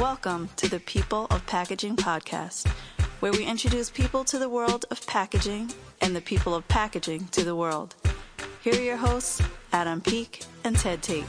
Welcome to the People of Packaging podcast, where we introduce people to the world of packaging and the people of packaging to the world. Here are your hosts, Adam Peek and Ted Tate.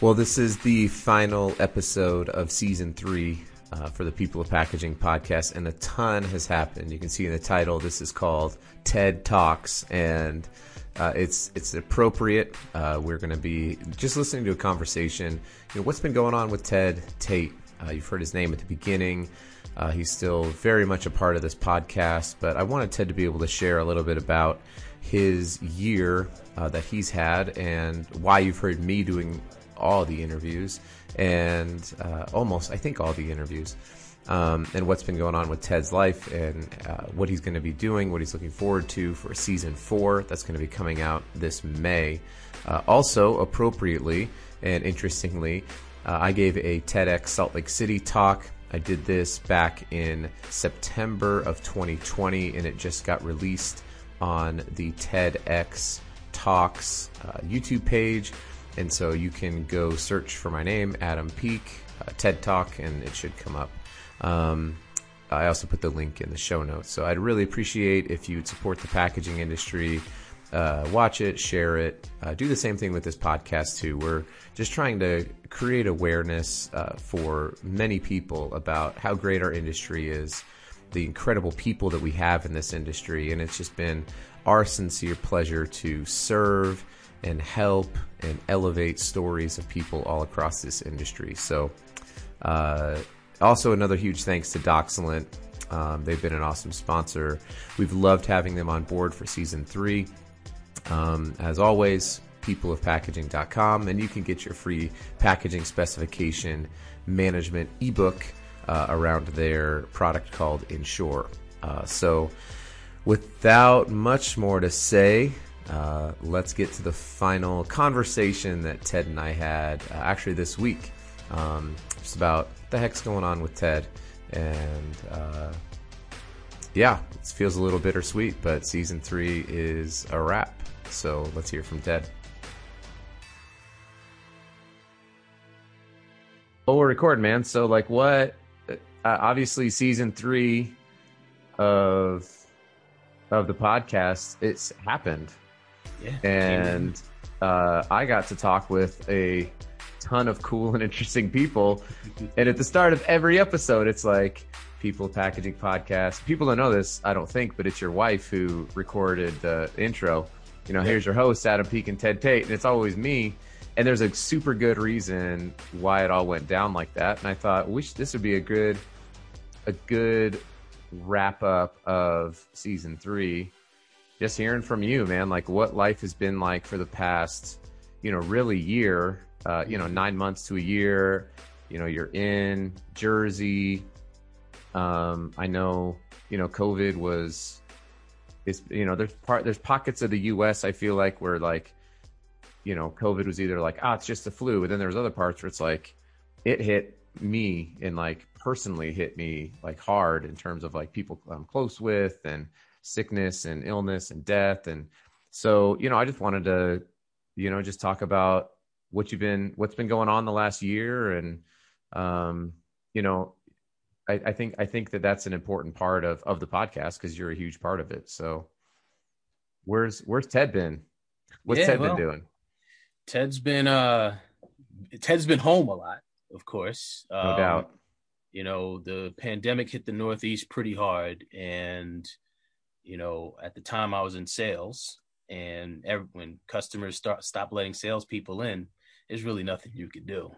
Well, this is the final episode of season three uh, for the People of Packaging podcast, and a ton has happened. You can see in the title, this is called TED Talks, and uh, it's it's appropriate. Uh, we're going to be just listening to a conversation. You know, what's been going on with Ted Tate? Uh, you've heard his name at the beginning. Uh, he's still very much a part of this podcast, but I wanted Ted to be able to share a little bit about his year uh, that he's had and why you've heard me doing all the interviews and uh, almost, I think, all the interviews. Um, and what's been going on with Ted's life and uh, what he's going to be doing, what he's looking forward to for season four. That's going to be coming out this May. Uh, also, appropriately and interestingly, uh, I gave a TEDx Salt Lake City talk. I did this back in September of 2020, and it just got released on the TEDx Talks uh, YouTube page. And so you can go search for my name, Adam Peek, uh, TED Talk, and it should come up. Um, I also put the link in the show notes. So I'd really appreciate if you'd support the packaging industry. Uh, watch it, share it, uh, do the same thing with this podcast too. We're just trying to create awareness uh, for many people about how great our industry is, the incredible people that we have in this industry, and it's just been our sincere pleasure to serve and help and elevate stories of people all across this industry. So, uh, also another huge thanks to Doxalent. Um, they've been an awesome sponsor. We've loved having them on board for season three. Um, as always, peopleofpackaging.com, and you can get your free packaging specification management ebook uh, around their product called Ensure. Uh, so, without much more to say, uh, let's get to the final conversation that Ted and I had uh, actually this week. Um, just about the heck's going on with Ted. And uh, yeah, it feels a little bittersweet, but season three is a wrap. So let's hear from Ted. Well, we're recording, man. So, like, what? Uh, obviously, season three of of the podcast, it's happened. Yeah. and uh, I got to talk with a ton of cool and interesting people. and at the start of every episode, it's like people packaging podcast. People don't know this, I don't think, but it's your wife who recorded the intro. You know, Yeah. here's your host, Adam Peek and Ted Tate, and it's always me. And there's a super good reason why it all went down like that. And I thought, wish this would be a good, a good wrap up of season three just hearing from you, man, like what life has been like for the past, you know, really year, uh, you know, nine months to a year. You know, you're in Jersey. Um, I know, you know, COVID was, it's, you know, there's part, there's pockets of the U.S. I feel like where like, you know, COVID was either like, ah, it's just the flu, but then there's other parts where it's like, it hit me and like personally hit me like hard in terms of like people I'm close with and sickness and illness and death. And so you know i just wanted to you know just talk about what you've been what's been going on the last year. And um you know i, I think i think that that's an important part of of the podcast because you're a huge part of it. So where's where's ted been? What's Yeah, ted well, been doing? Ted's been uh Ted's been home a lot, of course. no Um, doubt You know, the pandemic hit the Northeast pretty hard, and you know, at the time I was in sales, and every, when customers start stop letting salespeople in, there's really nothing you could do.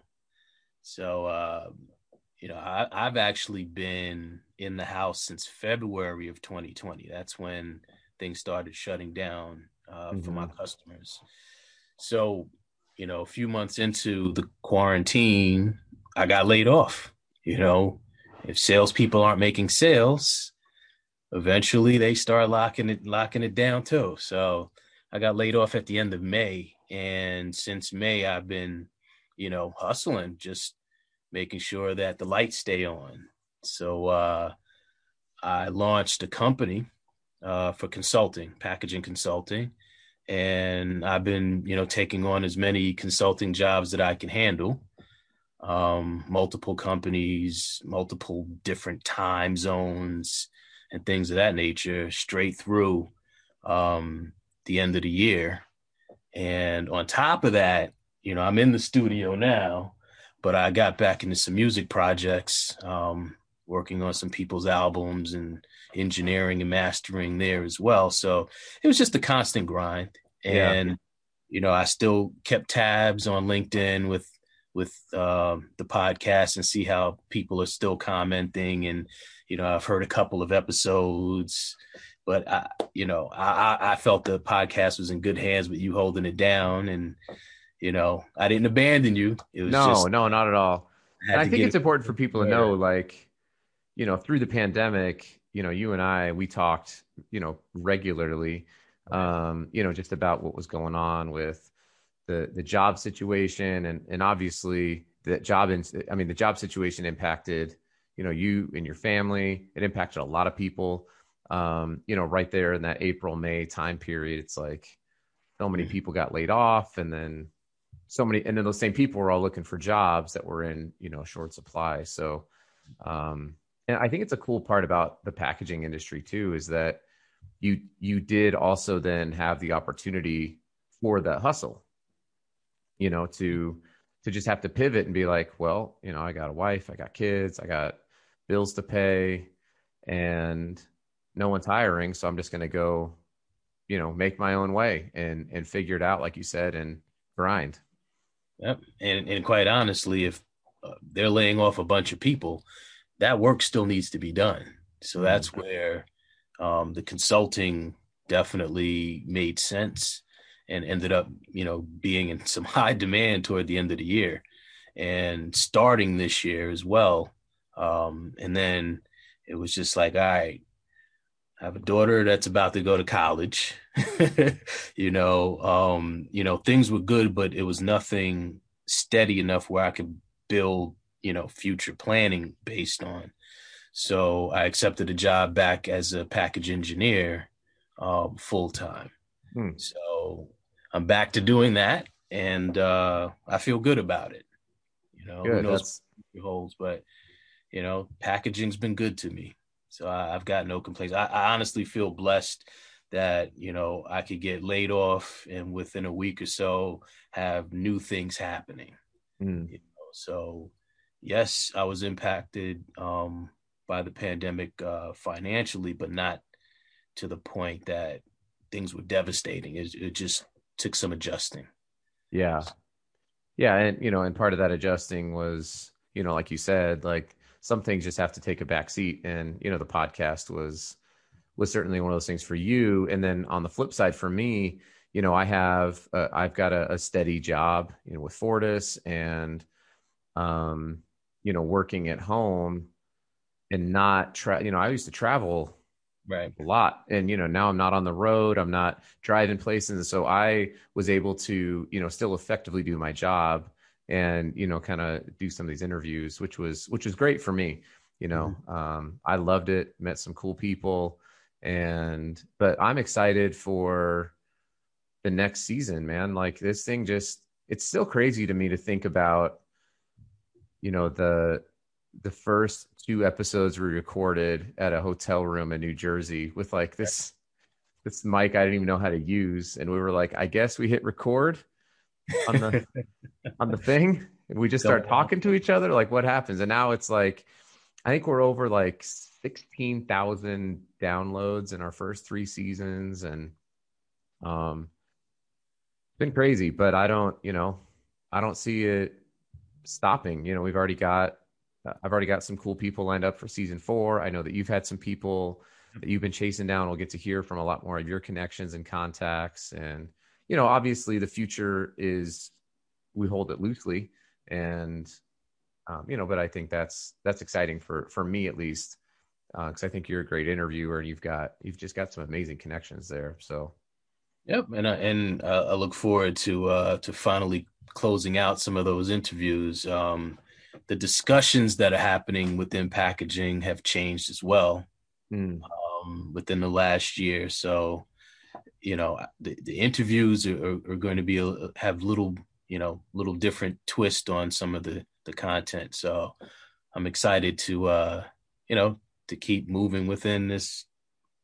So, uh, you know, I, I've actually been in the house since February of 2020. That's when things started shutting down uh, for my customers. So, you know, a few months into the quarantine, I got laid off. You know, if salespeople aren't making sales, eventually they start locking it locking it down too. So I got laid off at the end of May, and since May I've been, you know, hustling, just making sure that the lights stay on. So uh, I launched a company uh, for consulting, packaging consulting, and I've been, you know, taking on as many consulting jobs that I can handle. Um, multiple companies, multiple different time zones, and things of that nature, straight through um, the end of the year. And on top of that, you know, I'm in the studio now, but I got back into some music projects, um, working on some people's albums and engineering and mastering there as well. So it was just a constant grind. And, yeah. you know, I still kept tabs on LinkedIn with with um, the podcast and see how people are still commenting. And, you know, I've heard a couple of episodes, but I, you know, I, I felt the podcast was in good hands with you holding it down. And, you know, I didn't abandon you. It was no, just, no, not at all. I, I think it's important for people to know, like, you know, through the pandemic, you know, you and I, we talked, you know, regularly, um, you know, just about what was going on with the the job situation, and and obviously the job, in, I mean, the job situation impacted, you know, you and your family. It impacted a lot of people. Um, you know, right there in that April May time period, it's like so many mm-hmm. people got laid off, and then so many, and then those same people were all looking for jobs that were in you know short supply. So, um, and I think it's a cool part about the packaging industry too is that you you did also then have the opportunity for the hustle, you know, to to just have to pivot and be like, well, you know, I got a wife, I got kids, I got bills to pay, and no one's hiring, so I'm just going to go, you know, make my own way and and figure it out, like you said, and grind. Yep, and and quite honestly, if uh, they're laying off a bunch of people, that work still needs to be done. So mm-hmm. that's where um, the consulting definitely made sense and ended up, you know, being in some high demand toward the end of the year and starting this year as well. Um, and then it was just like, all right, I have a daughter that's about to go to college. you know, um, you know, things were good, but it was nothing steady enough where I could build you know future planning based on so i accepted a job back as a package engineer um, full time hmm. so i'm back to doing that and uh, i feel good about it you know good. who knows what holds but you know packaging's been good to me so I, have got no complaints I, I honestly feel blessed that you know i could get laid off and within a week or so have new things happening mm. you know, so yes, I was impacted um, by the pandemic uh, financially, but not to the point that things were devastating. It, it just took some adjusting. Yeah. Yeah. And, you know, and part of that adjusting was, you know, like you said, like some things just have to take a back seat. And, you know, the podcast was, was certainly one of those things for you. And then on the flip side for me, you know, I have, uh, I've got a, a steady job, you know, with Fortis and, um, you know, working at home and not try, you know, I used to travel right. a lot. And you know now i'm not on the road i'm not driving places. And so i was able to you know still effectively do my job and you know kind of do some of these interviews which was which was great for me you know. Mm-hmm. um, i loved it met some cool people. And but i'm excited for the next season man. Like this thing just it's still crazy to me to think about you know the the first two episodes we recorded at a hotel room in New Jersey with like this this mic I didn't even know how to use, and we were like, I guess we hit record on the on the thing, and we just start talking to each other. Like, what happens? And now it's like, I think we're over like sixteen thousand downloads in our first three seasons, and um, it's been crazy. But I don't, you know, I don't see it stopping. You know, we've already got uh, I've already got some cool people lined up for season four. I know that you've had some people that you've been chasing down. We'll get to hear from a lot more of your connections and contacts. And, you know, obviously the future is we hold it loosely and, um, you know, but I think that's, that's exciting for, for me at least. Uh, cause I think you're a great interviewer and you've got, you've just got some amazing connections there. So, Yep, and I, and uh, I look forward to uh, to finally closing out some of those interviews. Um, the discussions that are happening within packaging have changed as well mm. um, within the last year. So, you know, the, the interviews are, are, going to be a, have little, you know, little different twist on some of the the content. So, I'm excited to, uh, you know, to keep moving within this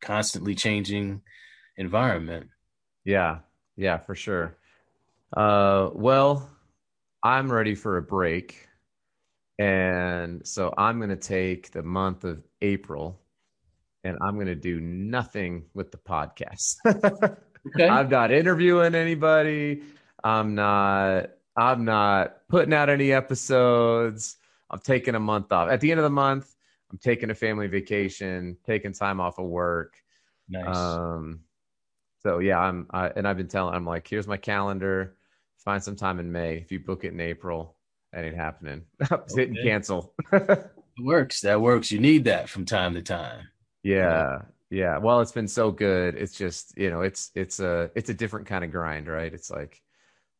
constantly changing environment. Yeah, yeah, for sure. Uh, well, I'm ready for a break. And so I'm going to take the month of April and I'm going to do nothing with the podcast. okay. I'm not interviewing anybody. I'm not I'm not putting out any episodes. I'm taking a month off. At the end of the month, I'm taking a family vacation, taking time off of work. Nice. Um so yeah, I'm I, and I've been telling I'm like, here's my calendar. Find some time in May. If you book it in April, that ain't happening. Hit and cancel. it works. That works. You need that from time to time. Yeah. Yeah. Well, it's been so good. It's just, you know, it's it's a it's a different kind of grind, right? It's like,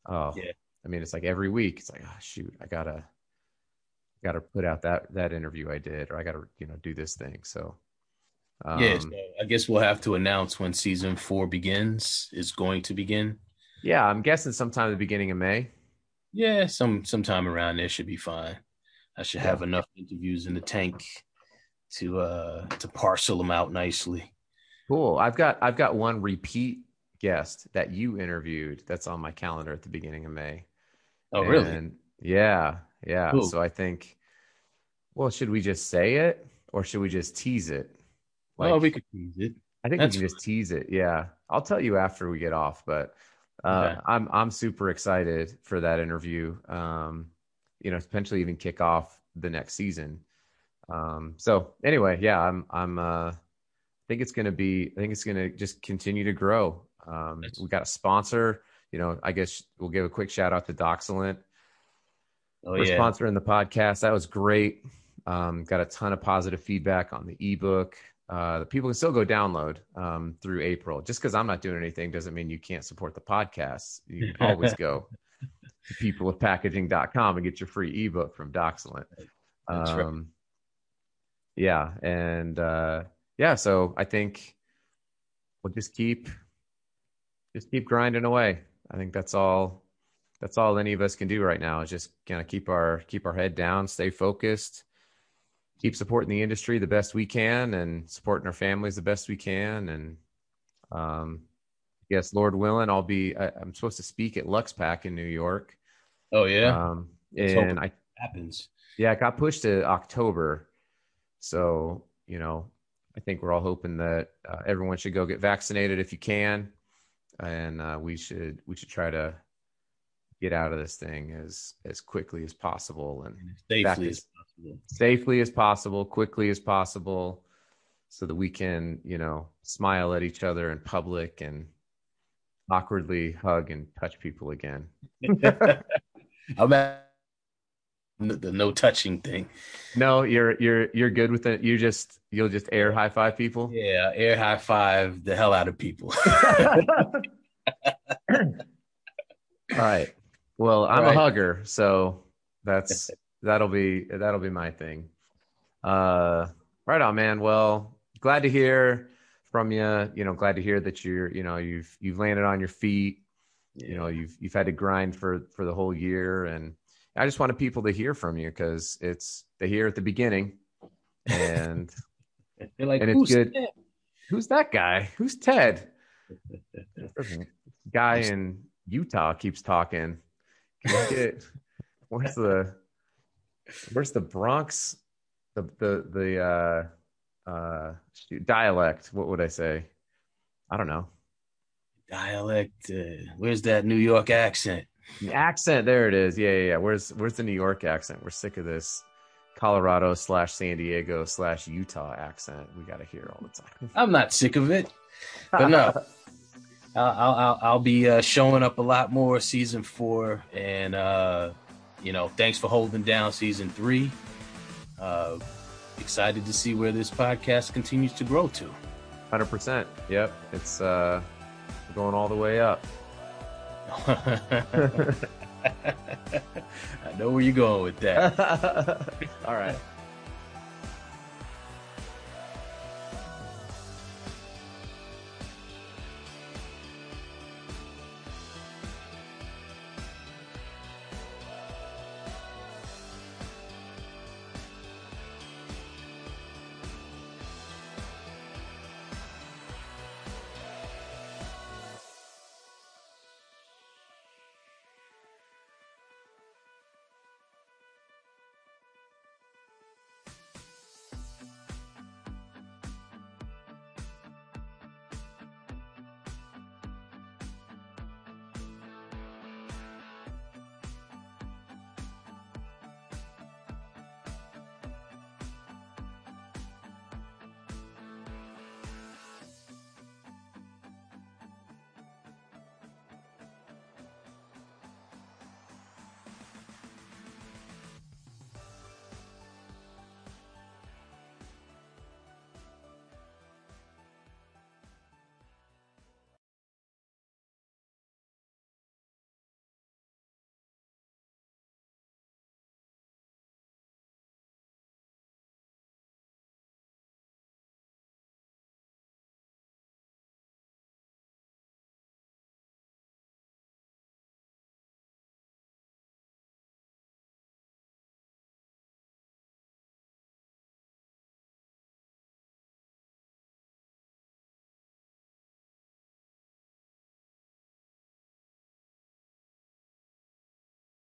oh yeah. I mean, it's like every week, it's like, oh shoot, I gotta gotta put out that that interview I did, or I gotta, you know, do this thing. So um, yeah, so I guess we'll have to announce when season four begins. Is going to begin. Yeah, I'm guessing sometime at the beginning of May. Yeah, some sometime around there should be fine. I should have enough interviews in the tank to uh to parcel them out nicely. Cool. I've got I've got one repeat guest that you interviewed that's on my calendar at the beginning of May. Oh, and really? Yeah, yeah. Cool. So I think, well, should we just say it or should we just tease it? Like, oh, we could tease it. I think That's we can just tease it. Yeah, I'll tell you after we get off, but uh, okay. I'm I'm super excited for that interview. Um, you know, potentially even kick off the next season. Um, so anyway, yeah, I'm I'm uh, I think it's gonna be I think it's gonna just continue to grow. Um, we got a sponsor. You know, I guess we'll give a quick shout out to Doxalent oh, for yeah. sponsoring the podcast. That was great. Um, got a ton of positive feedback on the ebook uh, people can still go download um, through April. Just because I'm not doing anything doesn't mean you can't support the podcast. You can always go to peoplewithpackaging.com and get your free ebook from Doxalent. Um. Yeah, and uh, yeah, so I think we'll just keep just keep grinding away. I think that's all that's all any of us can do right now is just kind of keep our keep our head down, stay focused, keep supporting the industry the best we can and supporting our families the best we can. And um, yes, Lord willing, I'll be. I, am supposed to speak at Luxe Pack in New York. Oh yeah, um, and I happens. Yeah, I got pushed to October. So you know, I think we're all hoping that uh, everyone should go get vaccinated if you can, and uh, we should we should try to get out of this thing as as quickly as possible and safely as, safely as possible, quickly as possible, so that we can, you know, smile at each other in public and awkwardly hug and touch people again. I'm at the no touching thing. No, you're you're you're good with it. You just you'll just air high five people. Yeah, air high five the hell out of people. All right. Well, I'm right. a hugger, so that's that'll be that'll be my thing. Uh, right on, man. Well, glad to hear from you. You know, glad to hear that you're you know you've you've landed on your feet. Yeah. You know, you've you've had to grind for for the whole year, and I just wanted people to hear from you because it's they hear at the beginning, and they're like, and it's good. Ted? Who's that guy? Who's Ted? guy in Utah keeps talking. Can get where's the where's the Bronx? The the the uh uh dialect what would I say? I don't know. Dialect uh, where's that New York accent? The accent there it is. Yeah, yeah yeah. Where's where's the New York accent? We're sick of this Colorado slash San Diego slash Utah accent we got to hear all the time. I'm not sick of it. But no. I'll, I'll, I'll be uh, showing up a lot more season four, and uh, you know, thanks for holding down season three. Uh, excited to see where this podcast continues to grow to. Hundred percent. Yep, it's uh, going all the way up. I know where you're going with that. all right.